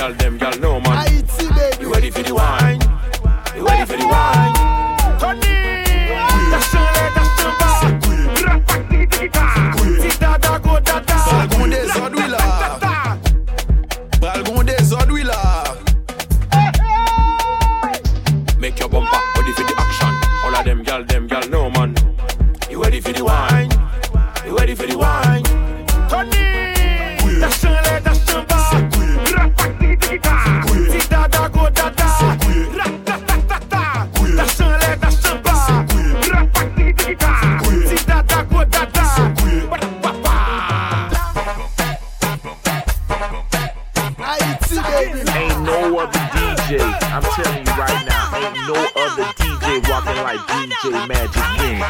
gal, them gal, no no other DJ. I'm telling you right now, ain't no other DJ walking like DJ Magic Man.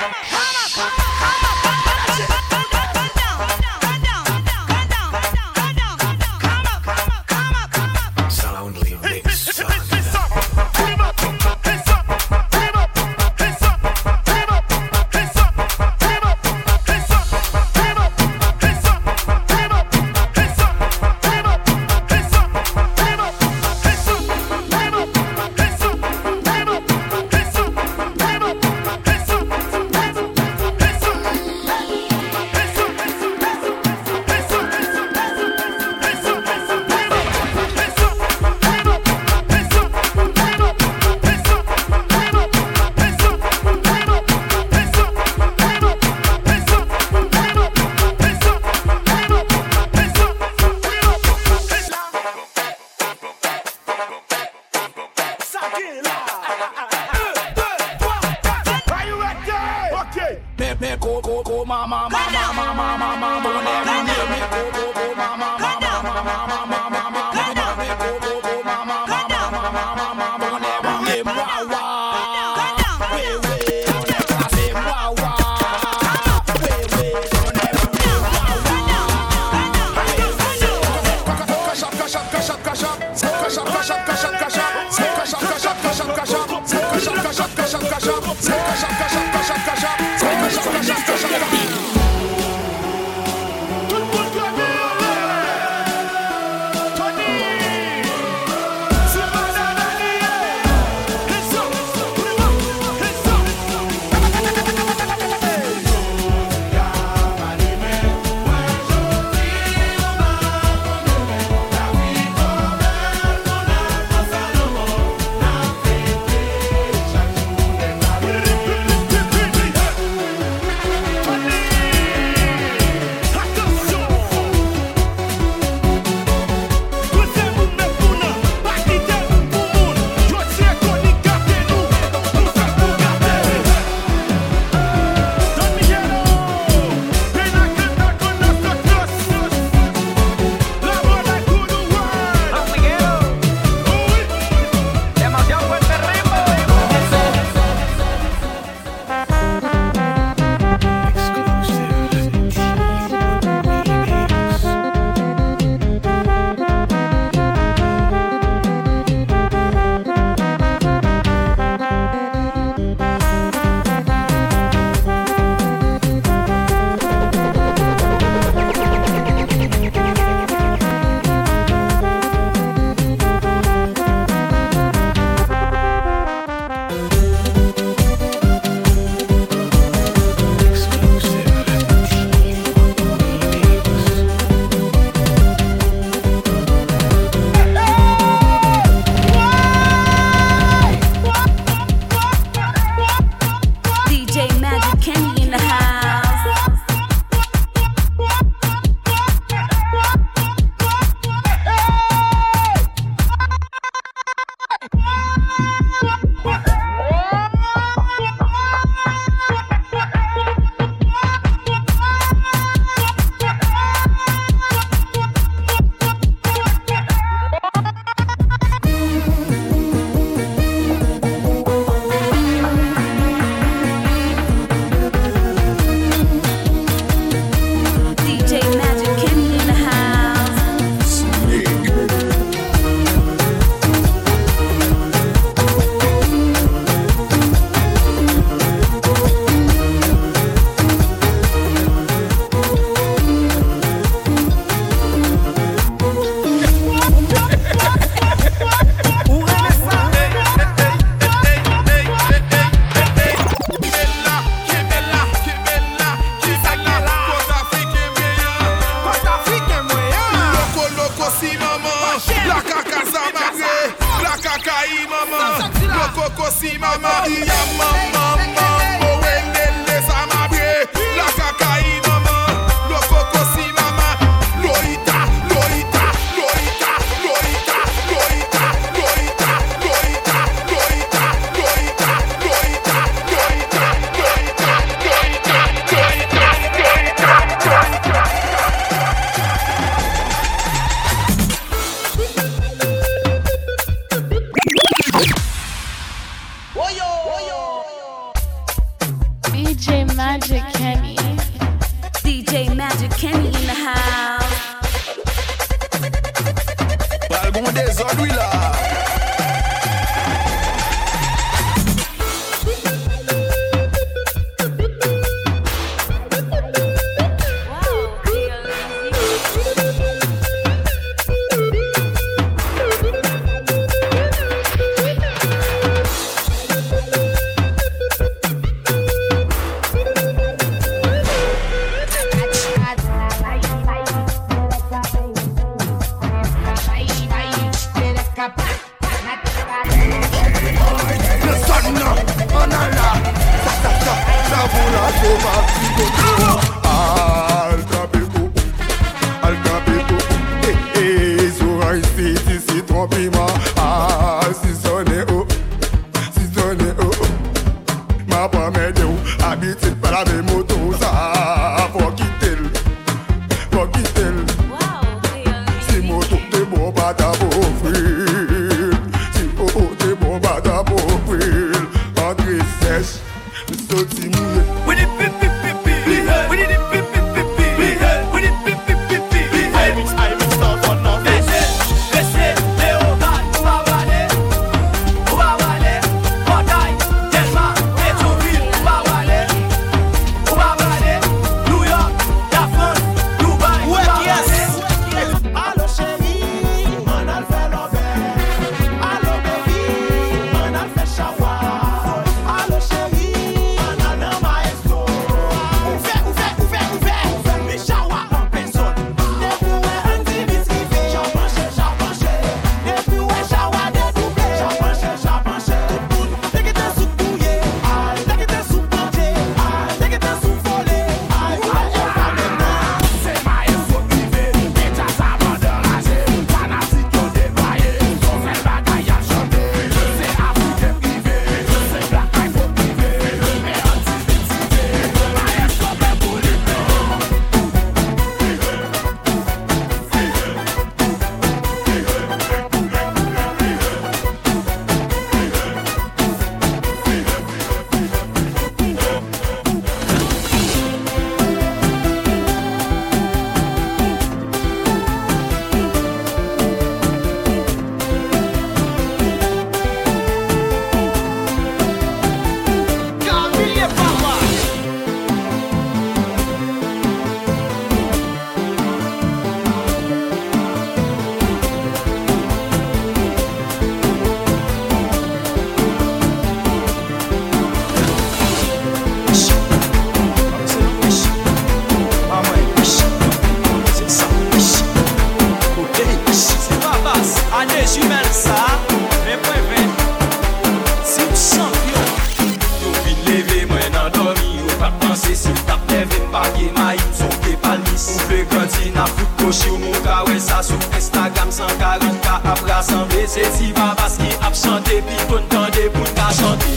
ap rassemble Se ti babas ki ap chante Pi kontan de pou ta chante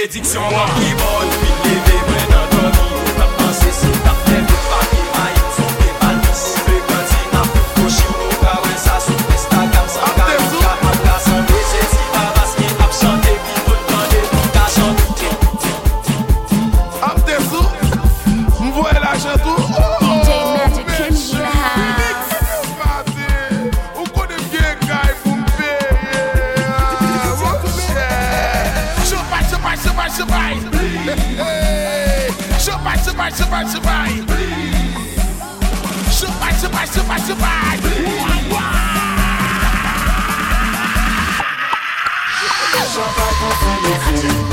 malédiction. Moi, qui fácil vai. Uai, uai. Vai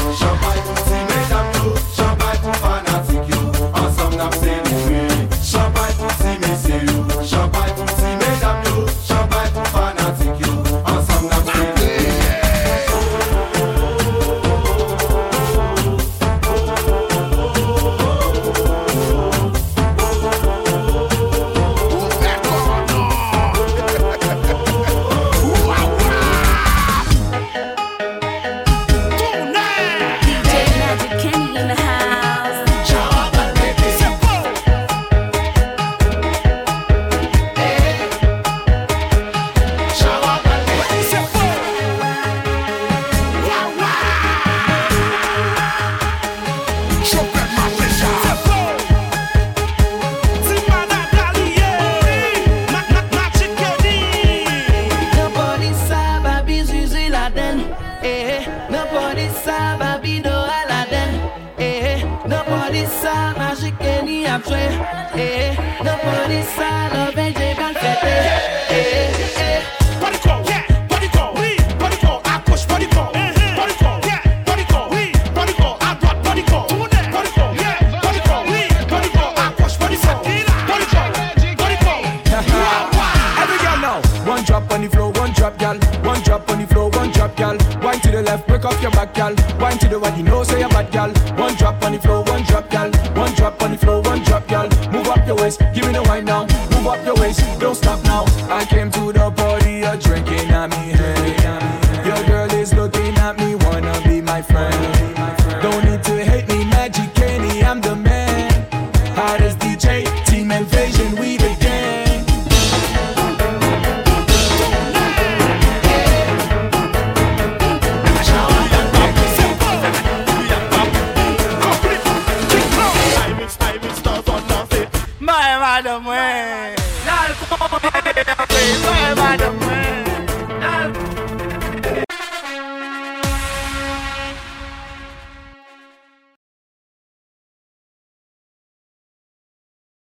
Move up your waist, give me the wine now. Move up your waist, don't stop now. I came to the party